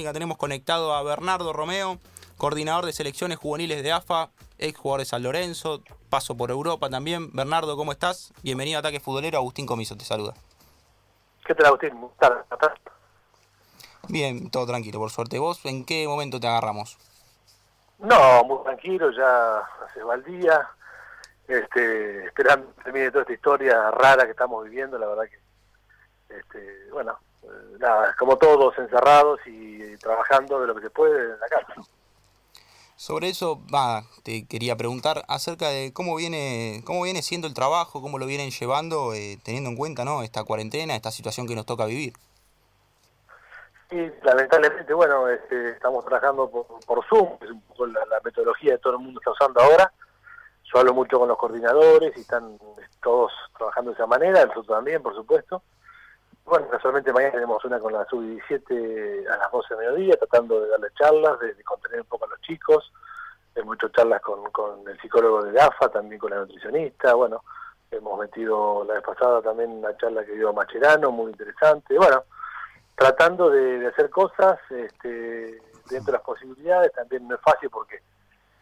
Tenemos conectado a Bernardo Romeo, coordinador de selecciones juveniles de AFA, ex jugador de San Lorenzo, paso por Europa también. Bernardo, ¿cómo estás? Bienvenido a Ataque Futbolero. Agustín Comiso te saluda. ¿Qué tal, Agustín? Bien, todo tranquilo, por suerte. ¿Vos en qué momento te agarramos? No, muy tranquilo, ya hace va el día, este, esperando que termine toda esta historia rara que estamos viviendo, la verdad que, este, bueno, nada, como todos encerrados y trabajando de lo que se puede en la casa. Sobre eso, va, te quería preguntar acerca de cómo viene, cómo viene siendo el trabajo, cómo lo vienen llevando, eh, teniendo en cuenta, ¿no? Esta cuarentena, esta situación que nos toca vivir. Sí, lamentablemente, bueno, este, estamos trabajando por, Zoom, que es un poco la, metodología que todo el mundo está usando ahora. Yo hablo mucho con los coordinadores y están todos trabajando de esa manera, nosotros también, por supuesto. Bueno, casualmente mañana tenemos una con la sub-17 a las 12 de mediodía, tratando de darle charlas, de, contener un poco a los chicos. Hay muchas charlas con, con el psicólogo de AFA, también con la nutricionista. Bueno, hemos metido la vez pasada también una charla que dio Macherano, muy interesante. Bueno, tratando de, hacer cosas este, dentro de las posibilidades, también no es fácil porque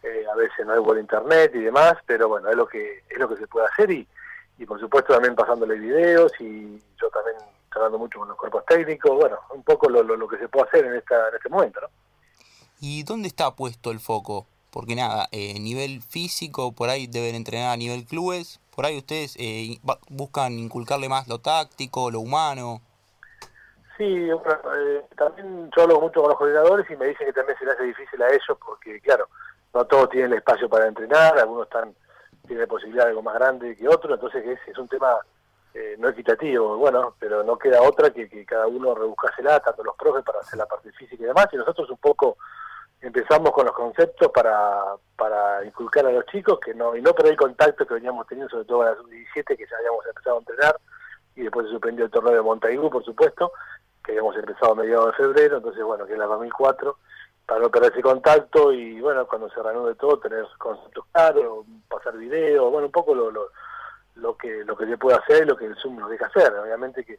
eh, a veces no hay buen internet y demás, pero bueno, es lo que es lo que se puede hacer y, y por supuesto también pasándole videos y yo también hablando mucho con los cuerpos técnicos, bueno, un poco lo, lo, que se puede hacer en, esta, en este momento, ¿no? ¿Y dónde está puesto el foco? Porque nada, eh, nivel físico, por ahí deben entrenar a nivel clubes, por ahí ustedes eh, buscan inculcarle más lo táctico, lo humano. Sí, eh, también yo hablo mucho con los coordinadores y me dicen que también se les hace difícil a ellos porque, claro, no todos tienen el espacio para entrenar, algunos están tienen posibilidad de algo más grande que otros, entonces es, es un tema eh, no equitativo, bueno, pero no queda otra que, que cada uno rebuscásela, tanto los profes para hacer la parte física y demás, y nosotros un poco empezamos con los conceptos para, para inculcar a los chicos que no y no perder el contacto que veníamos teniendo, sobre todo a las 17 que ya habíamos empezado a entrenar, y después se suspendió el torneo de Montaigú, por supuesto, que habíamos empezado a mediados de febrero, entonces bueno, que es la 2004, para no perder ese contacto y bueno, cuando se reanude todo, tener conceptos claros, pasar videos, bueno, un poco lo, lo, lo que lo que se puede hacer, lo que el Zoom nos deja hacer, obviamente que,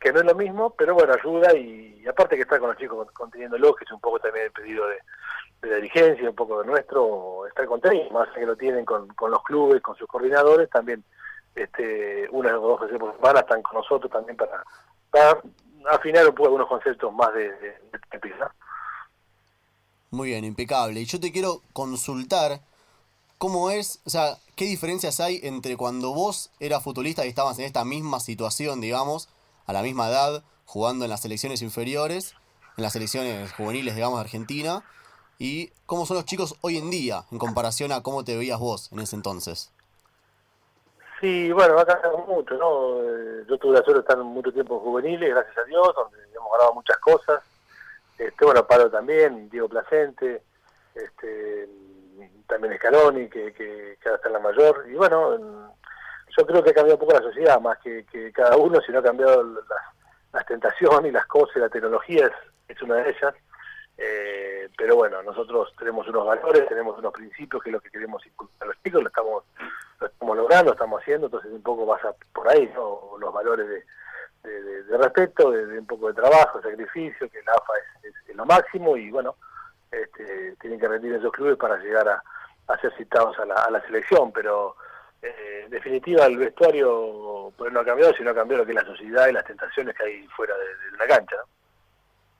que no es lo mismo, pero bueno, ayuda y, aparte que está con los chicos conteniéndolo, que es un poco también el pedido de, de la dirigencia, un poco de nuestro, estar contenido, más que lo tienen con, con los clubes, con sus coordinadores, también este una o dos veces por semana están con nosotros también para, afinar un poco algunos conceptos más de, de, Muy bien, impecable. Y yo te quiero consultar cómo es, o sea, qué diferencias hay entre cuando vos eras futbolista y estabas en esta misma situación, digamos, a la misma edad, jugando en las selecciones inferiores, en las selecciones juveniles, digamos, de Argentina, y cómo son los chicos hoy en día en comparación a cómo te veías vos en ese entonces. Sí, bueno, ha cambiado mucho, ¿no? Eh, yo tuve la suerte de estar mucho tiempo en juveniles, gracias a Dios, donde hemos ganado muchas cosas. Este, bueno, Pablo también, Diego Placente, este, también Scaloni, que, que, que ahora está en la mayor. Y bueno, yo creo que ha cambiado un poco la sociedad, más que, que cada uno, sino ha cambiado las, las tentaciones y las cosas, la tecnología es, es una de ellas. Eh, pero bueno, nosotros tenemos unos valores, tenemos unos principios que es lo que queremos inculcar a los chicos, lo estamos estamos logrando, lo estamos haciendo, entonces un poco pasa por ahí, los valores de, de, respeto, de, un poco de trabajo, sacrificio, que la AFA es, lo máximo y bueno, este, tienen que rendir esos clubes para llegar a, ser citados a la, selección, pero eh, en definitiva el vestuario pues, no ha cambiado, sino ha cambiado lo que es la sociedad y las tentaciones que hay fuera de, la cancha.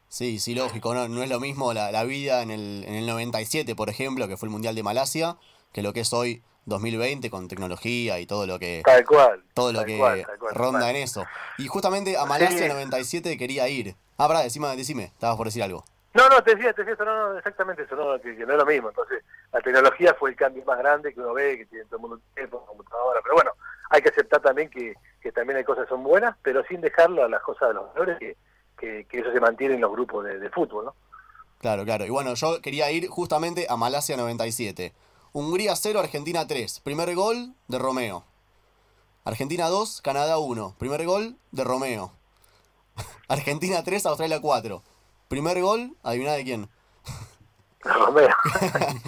Sí, sí, lógico, no, no es lo mismo la, la vida en el, en el 97, por ejemplo, que fue el Mundial de Malasia, que lo que es hoy 2020 con tecnología y todo lo que tal cual todo lo que ronda en eso. Y justamente a Malasia 97 quería ir. Ah pará decime, decime estabas por decir algo no no te decía te decía eso no, exactamente eso no que, no es lo mismo entonces la tecnología fue el cambio más grande que uno ve que tiene todo el mundo tiempo computadora pero bueno hay que aceptar también que, que también hay cosas que son buenas pero sin dejarlo a las cosas de los valores que, que, eso se mantiene en los grupos de, de fútbol no claro claro y bueno yo quería ir justamente a Malasia 97 Hungría 0, Argentina 3. Primer gol de Romeo. Argentina 2, Canadá 1. Primer gol de Romeo. Argentina 3, Australia 4. Primer gol, adivina de quién. Romeo.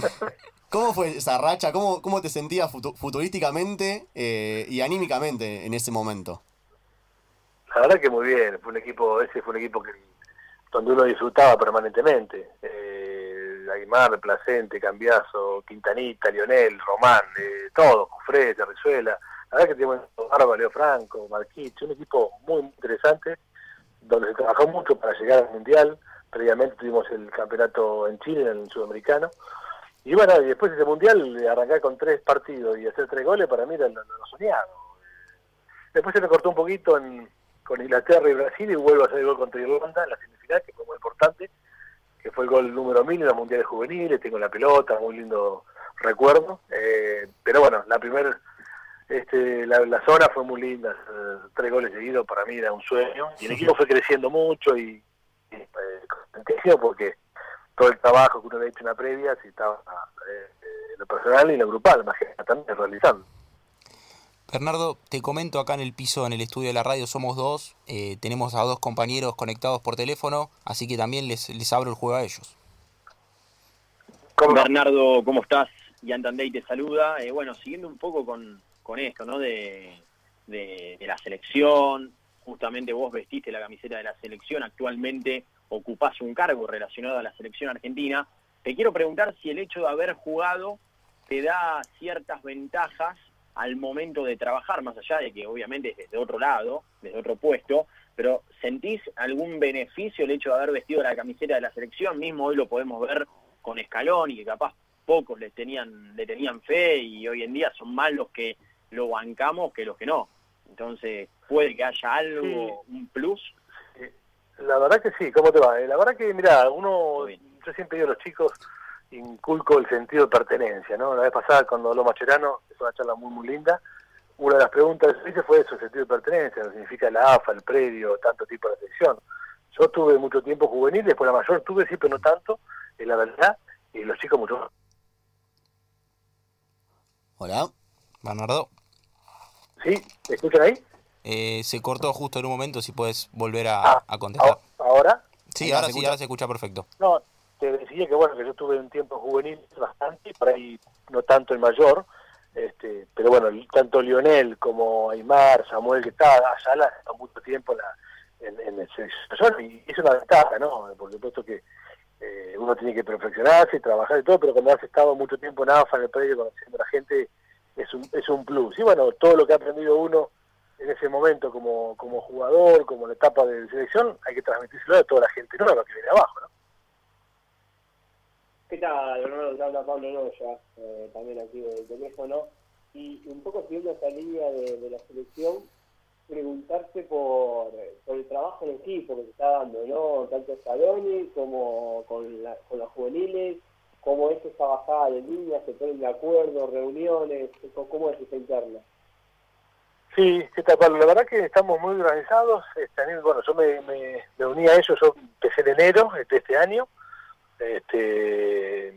¿Cómo fue esa racha? ¿Cómo, cómo te sentías futurísticamente eh, y anímicamente en ese momento? La verdad que muy bien. Fue un equipo, ese fue un equipo que donde uno disfrutaba permanentemente. Eh, Aymar, Placente, Cambiazo, Quintanita, Lionel, Román, eh, todos, Jufré, Terrizuela. La verdad que tenemos Barba, Leo Franco, Marquich, un equipo muy interesante, donde se trabajó mucho para llegar al Mundial. Previamente tuvimos el campeonato en Chile, en el Sudamericano. Y bueno, y después de ese Mundial, arrancar con tres partidos y hacer tres goles, para mí era lo, lo soñado. Después se me cortó un poquito en, con Inglaterra y Brasil y vuelvo a hacer el gol contra Irlanda en la semifinal, que fue muy importante, que fue el gol número 1000 en los mundiales juveniles, tengo la pelota, muy lindo recuerdo. Eh, pero bueno, la primera este, la, zona fue muy linda, eh, tres goles seguidos para mí era un sueño. Y el equipo fue creciendo mucho y, y eh, porque todo el trabajo que uno había hecho en la previa se estaba eh, en lo personal y en lo grupal, más que también realizando. Bernardo, te comento acá en el piso, en el estudio de la radio, somos dos, eh, tenemos a dos compañeros conectados por teléfono, así que también les, les abro el juego a ellos. Bernardo, ¿cómo estás? Jan Tandey te saluda. Eh, bueno, siguiendo un poco con, con esto, ¿no? De, de, la selección, justamente vos vestiste la camiseta de la selección, actualmente ocupás un cargo relacionado a la selección argentina. Te quiero preguntar si el hecho de haber jugado te da ciertas ventajas al momento de trabajar, más allá de que obviamente es desde otro lado, desde otro puesto, pero ¿sentís algún beneficio el hecho de haber vestido la camiseta de la selección? Mismo hoy lo podemos ver con Escalón y que capaz pocos le tenían, le tenían fe y hoy en día son más los que lo bancamos que los que no. Entonces, puede que haya algo, un plus. La verdad que sí, ¿cómo te va? Eh, la verdad que, mira, uno, yo siempre digo a los chicos, inculco el sentido de pertenencia, ¿no? La vez pasada cuando habló Macherano, es una charla muy muy linda, una de las preguntas que hice fue eso, el sentido de pertenencia, lo significa la AFA, el predio, tanto tipo de selección. Yo tuve mucho tiempo juvenil, después la mayor tuve, sí, pero no tanto, es la verdad, y los chicos mucho más. Hola. Bernardo. ¿Sí? ¿Me escuchan ahí? Eh, se cortó justo en un momento, si puedes volver a, ah, a contestar. ¿Ahora? Sí, ahora, sí, ahora se escucha perfecto. No, te decía que bueno, que yo tuve un tiempo juvenil bastante, por ahí no tanto el mayor, este, pero bueno, tanto Lionel como Aymar, Samuel que estaba, Ayala, está mucho tiempo en, la, en, el y es una ventaja, ¿no? Por supuesto que eh, uno tiene que perfeccionarse y trabajar y todo, pero cuando has estado mucho tiempo en AFA, en el predio, conociendo a la gente, es un, es un plus. Y bueno, todo lo que ha aprendido uno en ese momento como, como jugador, como la etapa de selección, hay que transmitírselo a toda la gente nueva que viene abajo, ¿no? ¿Qué tal, habla Pablo Noya, eh, también aquí del teléfono. Y un poco siguiendo esa línea de, la selección, preguntarte por, por, el trabajo en equipo que se está dando, ¿no? Tanto Scaloni como con, la, con los juveniles, cómo es esa bajada de línea, se ponen de acuerdo, reuniones, cómo es esa interna. Sí, ¿qué tal, Pablo? La verdad que estamos muy organizados. Este, bueno, yo me, me, uní a ellos, yo empecé en enero de este año, este,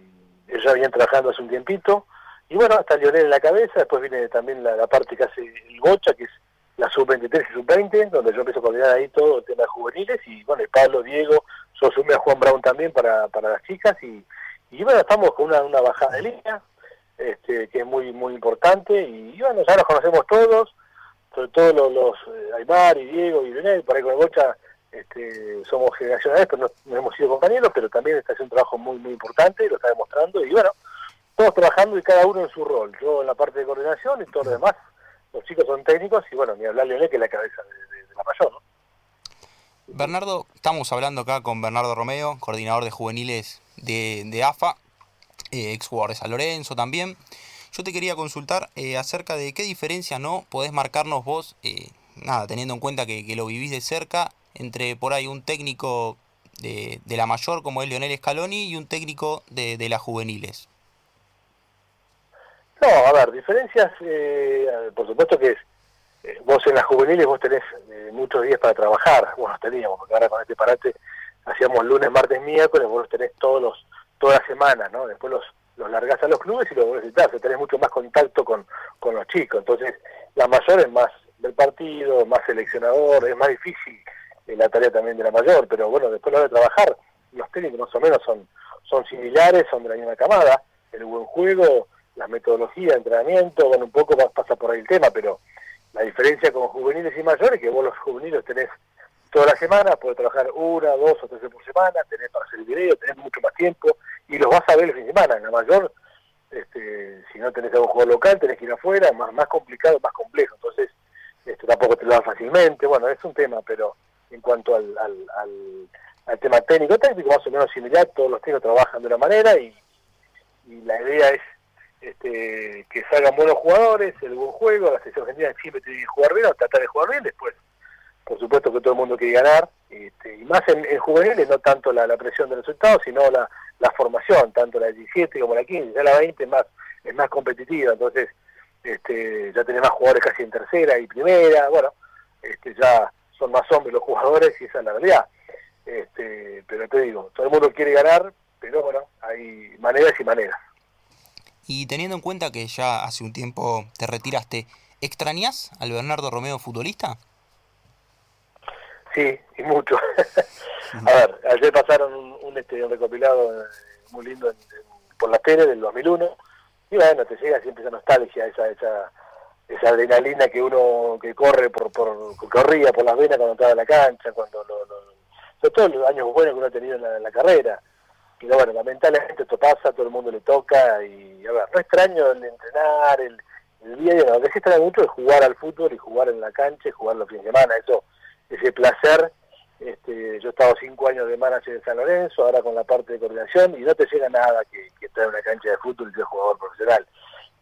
ellos ya venían trabajando hace un tiempito. Y bueno, hasta Lionel en la cabeza, después viene también la, parte que hace el Bocha, que es la sub-23 y sub-20, donde yo empiezo a coordinar ahí todo el tema de juveniles, y bueno, el Pablo, Diego, yo sumé a Juan Brown también para, para las chicas, y, y bueno, estamos con una, una bajada de línea, este, que es muy muy importante, y, bueno, ya nos conocemos todos, sobre todo los, los eh, Aymar y Diego y Lionel, por ahí con Bocha este, somos generacionales, pero no, hemos sido compañeros, pero también está haciendo un trabajo muy, muy importante, lo está demostrando, y bueno, todos trabajando y cada uno en su rol. Yo en la parte de coordinación y todo lo demás, los chicos son técnicos, y bueno, ni hablar Leonel, que es la cabeza de, la mayor, ¿no? Bernardo, estamos hablando acá con Bernardo Romeo, coordinador de juveniles de, de AFA, eh, ex jugador de San Lorenzo también. Yo te quería consultar eh, acerca de qué diferencia no podés marcarnos vos, eh, nada, teniendo en cuenta que, que, lo vivís de cerca, entre por ahí un técnico de, de la mayor como es Leonel Scaloni y un técnico de, de las juveniles? No, a ver, diferencias, eh, por supuesto que es, eh, vos en las juveniles vos tenés eh, muchos días para trabajar, bueno, teníamos, porque ahora con este parate hacíamos lunes, martes, miércoles, vos los tenés todos los, toda la semana, ¿no? Después los, los largás a los clubes y los necesitas, tenés mucho más contacto con, con los chicos, entonces la mayor es más del partido, más seleccionador, es más difícil la tarea también de la mayor, pero bueno, después lo de trabajar, los técnicos más o menos son, son similares, son de la misma camada, el buen juego, la metodología, el entrenamiento, bueno, un poco pasa por ahí el tema, pero la diferencia con juveniles y mayores es que vos los juveniles tenés toda la semana, puedes trabajar una, dos o tres veces por semana, tenés para hacer el video, tenés mucho más tiempo y los vas a ver el fin de semana. En la mayor, este, si no tenés algún juego local, tenés que ir afuera, más, más complicado, más complejo. Entonces, este, tampoco te lo dan fácilmente. Bueno, es un tema, pero en cuanto al, al, al, tema técnico, técnico más o menos similar, todos los técnicos trabajan de una manera y, y la idea es este, que salgan buenos jugadores, el buen juego, la selección argentina siempre tiene que jugar bien, o tratar de jugar bien, después por supuesto que todo el mundo quiere ganar, este, y más en, juveniles, no tanto la, presión del resultado, sino la, la, formación, tanto la 17 como la 15, ya la 20 es más, es más competitiva, entonces este, ya tenés más jugadores casi en tercera y primera, bueno, este, ya son más hombres los jugadores y esa es la realidad. Este, pero te digo, todo el mundo quiere ganar, pero bueno, hay maneras y maneras. Y teniendo en cuenta que ya hace un tiempo te retiraste, ¿extrañas al Bernardo Romeo futbolista? Sí, y mucho. a ver, ayer pasaron un, este, recopilado eh, muy lindo por la tele del 2001 y bueno, te llega siempre esa nostalgia, esa, esa, esa adrenalina que uno que corre por, por corría por las venas cuando estaba en la cancha, cuando lo, sobre todo los años buenos que uno ha tenido en la carrera pero bueno, lamentablemente esto pasa, todo el mundo le toca y a ver, no extraño el entrenar, el, el día a día, lo que sí extraña mucho es jugar al fútbol y jugar en la cancha y jugar los fines de semana, eso, ese placer, este, yo he estado cinco años de manager en San Lorenzo, ahora con la parte de coordinación y no te llega nada que, que en una cancha de fútbol y ser jugador profesional.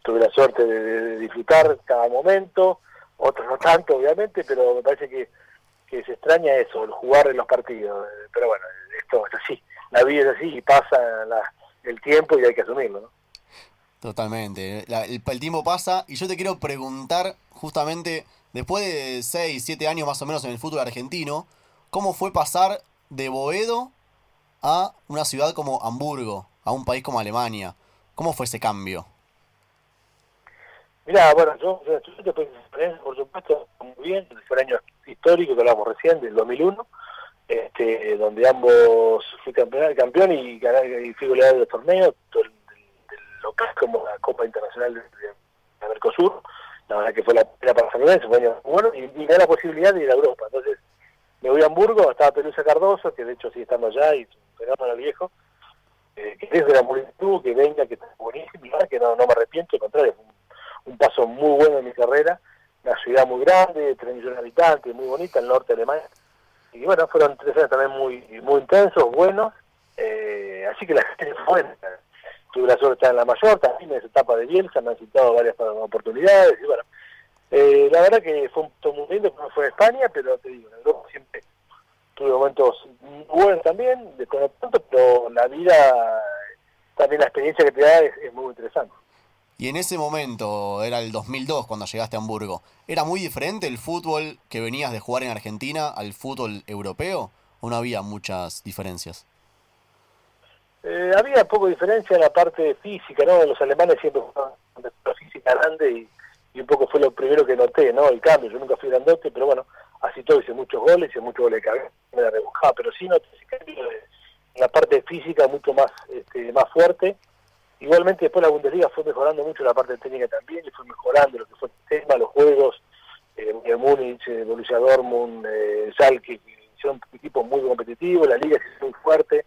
Tuve la suerte de, disfrutar cada momento, otros no tanto obviamente, pero me parece que, que se extraña eso, el jugar en los partidos, pero bueno, esto es así la vida es así y pasa el tiempo y hay que asumirlo, ¿no? Totalmente. el, tiempo pasa y yo te quiero preguntar justamente, después de 6, 7 años más o menos en el fútbol argentino, ¿cómo fue pasar de Boedo a una ciudad como Hamburgo, a un país como Alemania? ¿Cómo fue ese cambio? Mira, bueno, yo, yo, por supuesto, muy bien, fue el año histórico que hablamos recién, del 2001, este, donde ambos fui campeón, campeón y, y fui goleador de los torneos, del, local como la Copa Internacional de, Mercosur. La verdad que fue la para San Lorenzo, bueno, y, me da la posibilidad de ir a Europa. Entonces me voy a Hamburgo, estaba Pelusa Cardoso, que de hecho sigue estando allá, y pegando al viejo, eh, que es de la multitud, que venga, que está buenísimo, que no, no me arrepiento, al contrario, fue un, paso muy bueno en mi carrera, una ciudad muy grande, 3 millones de habitantes, muy bonita, el norte de Alemania y bueno, fueron tres años también muy muy intensos, buenos, eh, así que la gente fue. Tuve la en la mayor, también en esa etapa de Bielsa, me han citado varias oportunidades, y bueno, eh, la verdad que fue un muy lindo, no fue en España, pero te digo, en Europa siempre tuve momentos buenos también, de tanto, pero la vida, también la experiencia que te da es muy interesante. Y en ese momento, era el 2002 cuando llegaste a Hamburgo, ¿era muy diferente el fútbol que venías de jugar en Argentina al fútbol europeo? ¿O no había muchas diferencias? Eh, había poco diferencia en la parte física, ¿no? Los alemanes siempre jugaban la física grande y, un poco fue lo primero que noté, ¿no? El cambio, yo nunca fui grandote, pero bueno, así todo hice muchos goles, hice muchos goles de cabeza, me la rebujaba, pero sí noté ese cambio la parte física mucho más, este, más fuerte Igualmente después la Bundesliga fue mejorando mucho la parte técnica también, y fue mejorando lo que fue el tema, los juegos, eh, Múnich, eh, Borussia Dortmund, eh, Schalke, son equipos muy competitivos, la liga es muy fuerte,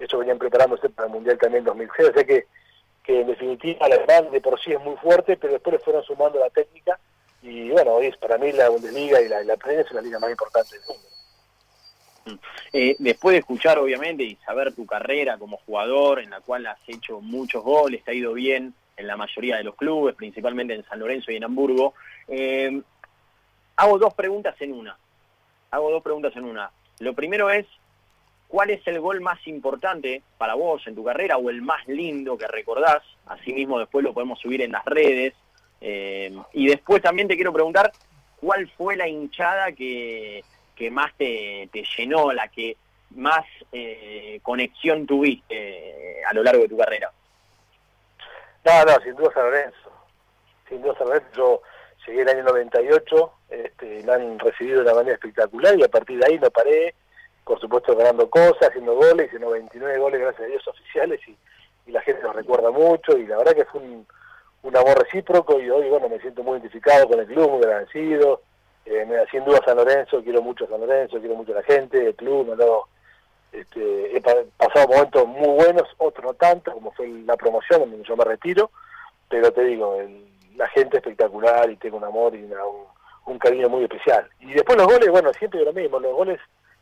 ellos venían preparándose para el Mundial también en 2006, o sea que, que en definitiva la de por sí es muy fuerte, pero después le fueron sumando la técnica, y bueno, hoy es para mí la Bundesliga y la, la Premier es la liga más importante del mundo. Eh, después de escuchar, obviamente, y saber tu carrera como jugador, en la cual has hecho muchos goles, te ha ido bien en la mayoría de los clubes, principalmente en San Lorenzo y en Hamburgo, eh, hago dos preguntas en una. Hago dos preguntas en una. Lo primero es, ¿cuál es el gol más importante para vos en tu carrera o el más lindo que recordás? Asimismo, después lo podemos subir en las redes. Eh, y después también te quiero preguntar, ¿cuál fue la hinchada que, que más te, llenó, la que más eh, conexión tuviste eh, a lo largo de tu carrera? No, no, sin duda San Lorenzo. Sin duda San Lorenzo. Yo llegué el año 98, este, me han recibido de una manera espectacular y a partir de ahí no paré, por supuesto ganando cosas, haciendo goles, hice 99 goles gracias a Dios oficiales y, la gente nos recuerda mucho y la verdad que fue un, amor recíproco y hoy bueno me siento muy identificado con el club, muy agradecido Eh, sin duda San Lorenzo, quiero mucho a San Lorenzo, quiero mucho a la gente, el club, me lo, este, he pasado momentos muy buenos, otros no tanto, como fue la promoción, donde yo me retiro, pero te digo, la gente espectacular y tengo un amor y un, cariño muy especial. Y después los goles, bueno, siempre lo mismo, los goles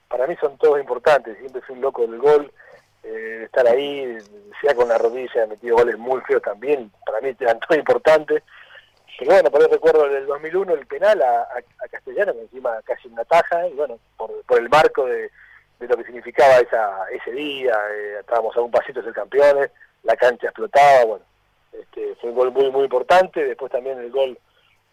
para mí son todos importantes, siempre soy un loco del gol, eh, estar ahí, sea con la rodilla, he metido goles muy feos también, para mí eran todos importantes. Pero bueno, por eso recuerdo el 2001 el penal a, a, Castellano, que encima casi una taja, y bueno, por, por el marco de, de, lo que significaba esa, ese día, eh, estábamos a un pasito de ser campeones, la cancha explotaba, bueno, este, fue un gol muy, muy importante, después también el gol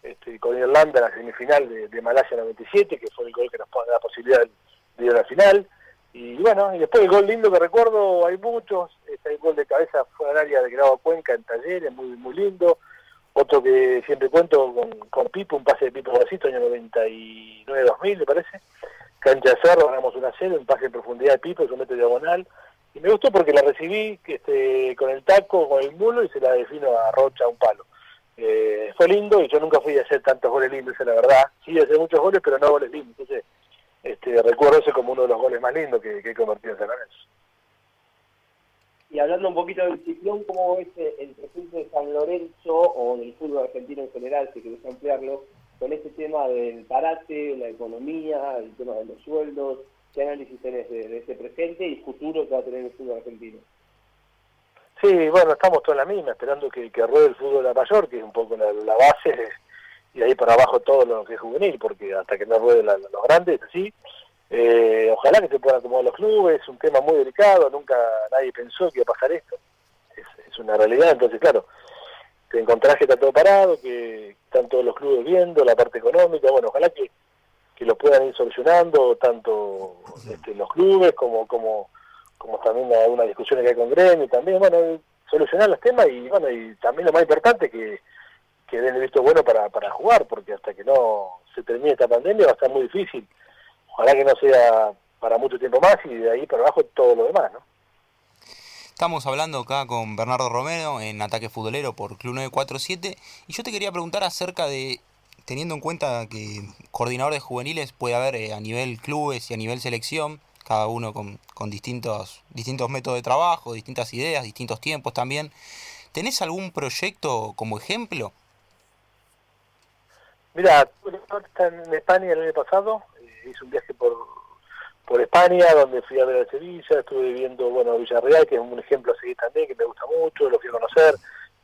este, con Irlanda en la semifinal de, de, Malasia 97, que fue el gol que nos pone la posibilidad de a la final, y bueno, y después el gol lindo que recuerdo, hay muchos, este, el gol de cabeza fue al área de Grado Cuenca en Talleres, muy, muy lindo, otro que siempre cuento con, con Pipo, un pase de Pipo Bracito, año 99-2000, me parece. Cancha de Cerro, ganamos una serie, un pase en profundidad de Pipo, su mete diagonal. Y me gustó porque la recibí este, con el taco, con el mulo y se la defino a Rocha un palo. Eh, fue lindo y yo nunca fui a hacer tantos goles lindos, esa es la verdad. Sí, hacer muchos goles, pero no goles lindos. Entonces, este, recuerdo ese como uno de los goles más lindos que, que he convertido en San Lorenzo. Y hablando un poquito del ciclón, ¿cómo ves el presente de San Lorenzo o del fútbol argentino en general, si querés ampliarlo, con este tema del parate, la economía, el tema de los sueldos? ¿Qué análisis tenés de, ese presente y futuro que va a tener el fútbol argentino? Sí, bueno, estamos todos en la misma, esperando que, que ruede el fútbol la mayor, que es un poco la, base, y ahí para abajo todo lo que es juvenil, porque hasta que no ruede los grandes, así. Eh, ojalá que se puedan acomodar los clubes, es un tema muy delicado, nunca nadie pensó que iba a pasar esto. Es, una realidad, entonces claro, te encontrás que está todo parado, que están todos los clubes viendo, la parte económica, bueno, ojalá que, que lo puedan ir solucionando, tanto este, los clubes como como como también algunas discusiones que hay con gremio, también, bueno, solucionar los temas y bueno, y también lo más importante que, que den el visto bueno para, para jugar, porque hasta que no se termine esta pandemia va a estar muy difícil ojalá que no sea para mucho tiempo más y de ahí para abajo todo lo demás, ¿no? Estamos hablando acá con Bernardo Romero en Ataque Futbolero por Club 947 y yo te quería preguntar acerca de, teniendo en cuenta que coordinador de juveniles puede haber eh, a nivel clubes y a nivel selección, cada uno con, con, distintos, distintos métodos de trabajo, distintas ideas, distintos tiempos también. ¿Tenés algún proyecto como ejemplo? Mira, en España el año pasado, hice un viaje por, por España, donde fui a ver a Sevilla, estuve viendo, bueno, Villarreal, que es un ejemplo a seguir también, que me gusta mucho, lo fui a conocer,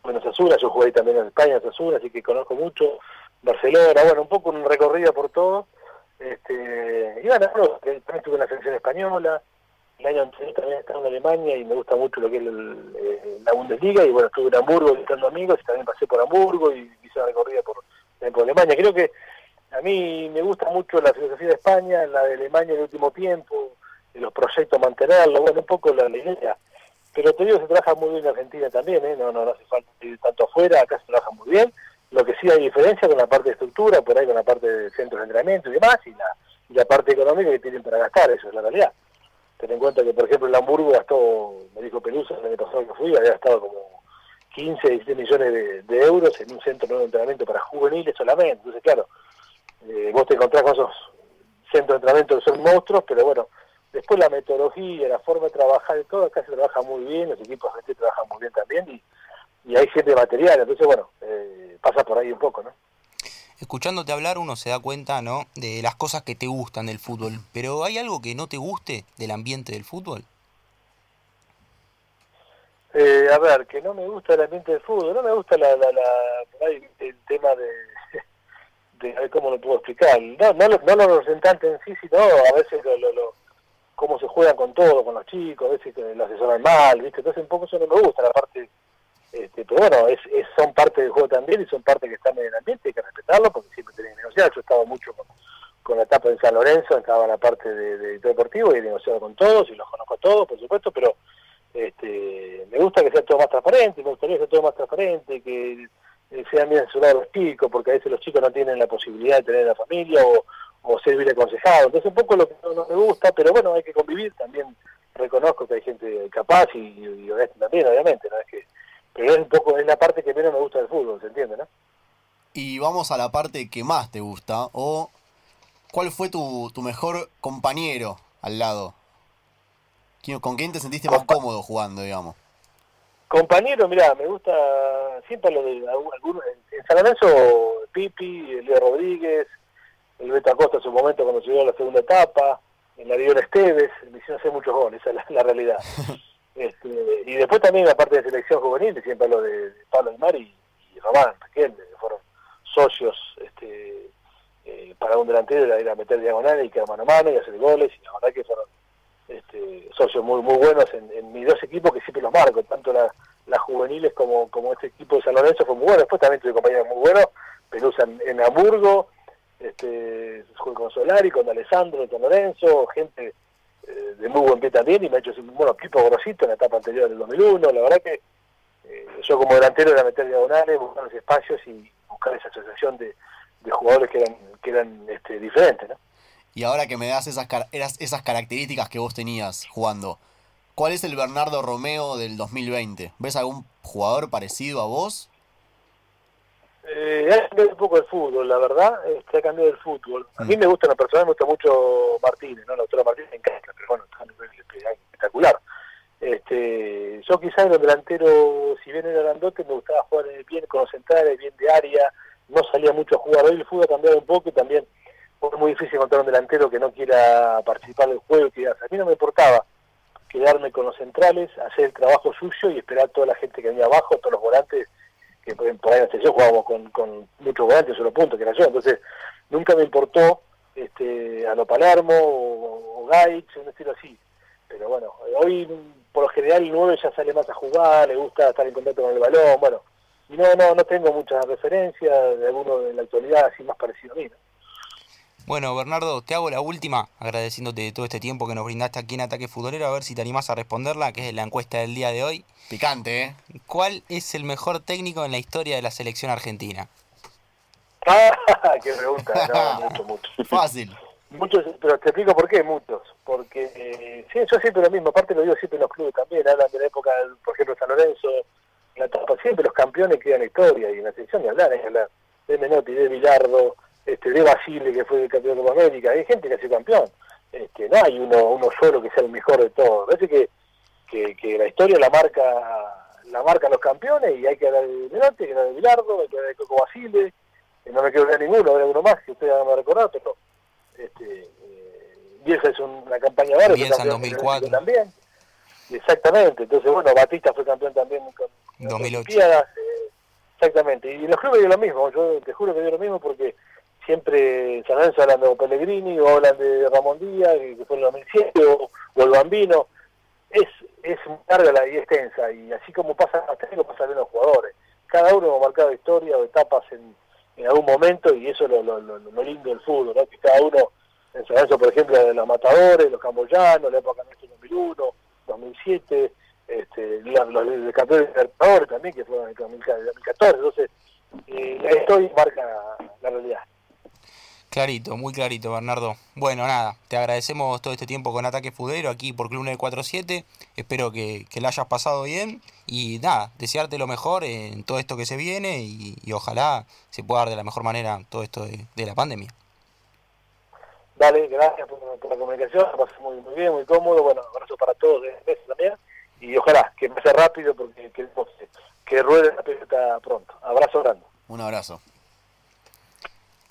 bueno, Sasuna, yo jugué también en España, Sasuna, así que conozco mucho, Barcelona, bueno, un poco un recorrido por todo, este, y bueno, también estuve en la selección española, el año anterior también estaba en Alemania y me gusta mucho lo que es eh, la Bundesliga, y bueno, estuve en Hamburgo visitando amigos y también pasé por Hamburgo y hice una recorrida por, por Alemania, creo que a mí me gusta mucho la filosofía de España, la de Alemania en el último tiempo, los proyectos mantenerlo, bueno, un poco la, idea. Pero te digo, se trabaja muy bien en Argentina también, ¿eh? no, no, hace falta ir tanto afuera, acá se trabaja muy bien. Lo que sí hay diferencia con la parte de estructura, por ahí con la parte de centros de entrenamiento y demás, y la, y la parte económica que tienen para gastar, eso es la realidad. Ten en cuenta que, por ejemplo, el Hamburgo gastó, me dijo Pelusa el año pasado que fui, había gastado como 15, 16 millones de, euros en un centro de entrenamiento para juveniles solamente. Entonces, claro, eh, vos te encontrás con esos centros de entrenamiento que son monstruos, pero bueno, después la metodología, la forma de trabajar y todo, acá se trabaja muy bien, los equipos de gente trabajan muy bien también y, hay gente material, entonces bueno, eh, pasa por ahí un poco, ¿no? Escuchándote hablar uno se da cuenta, ¿no? De las cosas que te gustan del fútbol, pero ¿hay algo que no te guste del ambiente del fútbol? Eh, a ver, que no me gusta el ambiente del fútbol, no me gusta la, la, el tema de a ver cómo lo puedo explicar. No, no, no los representantes en sí, sino a veces lo, lo, cómo se juegan con todo, con los chicos, a veces que lo asesoran mal, ¿viste? Entonces un poco eso no me gusta, la parte... Este, pero bueno, es, son parte del juego también y son parte que están en el ambiente, hay que respetarlo porque siempre tienen que negociar. Yo estaba mucho con, la etapa en San Lorenzo, estaba en la parte de, de deportivo y he negociado con todos y los conozco a todos, por supuesto, pero este, me gusta que sea todo más transparente, me gustaría que sea todo más transparente, que eh, sean bien asesorados los chicos, porque a veces los chicos no tienen la posibilidad de tener la familia o, ser bien aconsejados. Entonces un poco lo que no, me gusta, pero bueno, hay que convivir, también reconozco que hay gente capaz y, y, también, obviamente, ¿no? Es que, pero es un poco, es la parte que menos me gusta del fútbol, ¿se entiende, no? Y vamos a la parte que más te gusta, o ¿cuál fue tu mejor compañero al lado? ¿Quién- ¿Con quién te sentiste más cómodo jugando, digamos? Compañero, mira, me gusta siempre lo de algunos. En San Lorenzo, Pipi, Leo Rodríguez, el Beto Acosta en su momento cuando llegó a la segunda etapa, en la Dion Esteves, me hicieron hacer muchos goles, esa es la, la realidad. Este, y después también la parte de selección juvenil, siempre lo de, de Pablo Aymar y, y Román, Raquel, que fueron socios este, eh, para un delantero, era, era meter diagonales y quedar mano a mano y hacer goles, y la verdad que fueron este, socios muy muy buenos en, mis dos equipos que siempre los marco, tanto la- las juveniles como, como este equipo de San Lorenzo fue muy bueno, después también tuve compañeros muy buenos, Pelusa en, en Hamburgo, este, jugué con Solari, con Alessandro, San Lorenzo, gente eh, de muy buen pie también, y me ha hecho, bueno, Pipo Grosito en la etapa anterior del 2001, la verdad que eh, yo como delantero era meter diagonales, buscar los espacios y buscar esa asociación de, de jugadores que eran, que eran este, diferentes, ¿no? Y ahora que me das esas, car- esas características que vos tenías jugando, ¿cuál es el Bernardo Romeo del 2020? ¿Ves algún jugador parecido a vos? Eh, ha cambiado un poco el fútbol, la verdad, este, ha cambiado el fútbol. A mí me gusta, en lo personal, me gusta mucho Martínez, ¿no? La doctora Martínez me encanta, pero bueno, está a nivel espectacular. Este, yo quizás en el delantero, si bien era grandote, me gustaba jugar bien con los centrales, bien de área, no salía mucho a jugar. Hoy el fútbol ha cambiado un poco y también es muy difícil encontrar un delantero que no quiera participar del juego. Que, a mí no me importaba quedarme con los centrales, hacer el trabajo suyo y esperar a toda la gente que venía abajo, todos los volantes, que por ahí en la selección jugábamos con, con muchos volantes, solo puntos, que era yo. Entonces, nunca me importó este, a lo Palermo o, o un estilo así. Pero bueno, hoy por lo general el 9 ya sale más a jugar, le gusta estar en contacto con el balón, bueno. Y no, no, no tengo muchas referencias de alguno de la actualidad así más parecido a mí. ¿no? Bueno, Bernardo, te hago la última, agradeciéndote todo este tiempo que nos brindaste aquí en Ataque Futbolero, a ver si te animás a responderla, que es la encuesta del día de hoy. Picante, ¿eh? ¿Cuál es el mejor técnico en la historia de la selección argentina? Ah, qué pregunta, no, mucho, mucho. Fácil. Muchos, pero te explico por qué, muchos. Porque eh, sí, yo siempre lo mismo, aparte lo digo siempre en los clubes también, hablan de la época, del, por ejemplo, San Lorenzo, la etapa, siempre los campeones quedan la historia, y en la selección ni hablar, que hablar de Menotti, de Bilardo, este, de Basile, que fue el campeón de Copa América, hay gente que ha sido campeón. Este, no hay uno, uno solo que sea el mejor de todos. Parece que, que, que la historia la marca la marcan los campeones y hay que hablar de Menotti, hay que hablar de Bilardo, hay que hablar de Coco Basile, no me quiero olvidar ninguno, habrá uno más que ustedes van a recordar, pero este, eh, es una campaña de Bielsa en 2004. también. Exactamente, entonces bueno, Batista fue campeón también con 2008. Olimpiadas, eh, exactamente, y en los clubes digo lo mismo, yo te juro que digo lo mismo porque siempre San Lorenzo hablan de Pellegrini o hablan de Ramón Díaz, que fue en el 2007, o, o el Bambino, es, es larga la y extensa, y así como pasa hasta técnico pasa bien los jugadores, cada uno ha marcado historia o etapas en, en algún momento, y eso es lo, lo, lo, lo lindo del fútbol, ¿no? que cada uno, en San Lorenzo por ejemplo, de los matadores, los camboyanos, la época de 2001, 2007, este, los, los campeones Libertadores también, que fueron en el 2014, entonces eh, historia marca la realidad. Clarito, muy clarito, Bernardo. Bueno, nada, te agradecemos todo este tiempo con Ataque Futbolero aquí por Club 947. Espero que, que la hayas pasado bien y nada, desearte lo mejor en todo esto que se viene y, y ojalá se pueda dar de la mejor manera todo esto de, de la pandemia. Dale, gracias por, por la comunicación, la pasé muy, muy bien, muy cómodo, bueno, abrazo para todos de también, y ojalá que pase rápido porque queremos que, que ruede la pelota pronto. Abrazo grande. Un abrazo.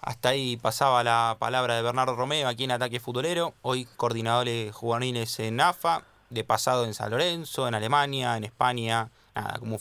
Hasta ahí pasaba la palabra de Bernardo Romeo aquí en Ataque Futbolero, hoy coordinadores juveniles en AFA, de pasado en San Lorenzo, en Alemania, en España, nada, como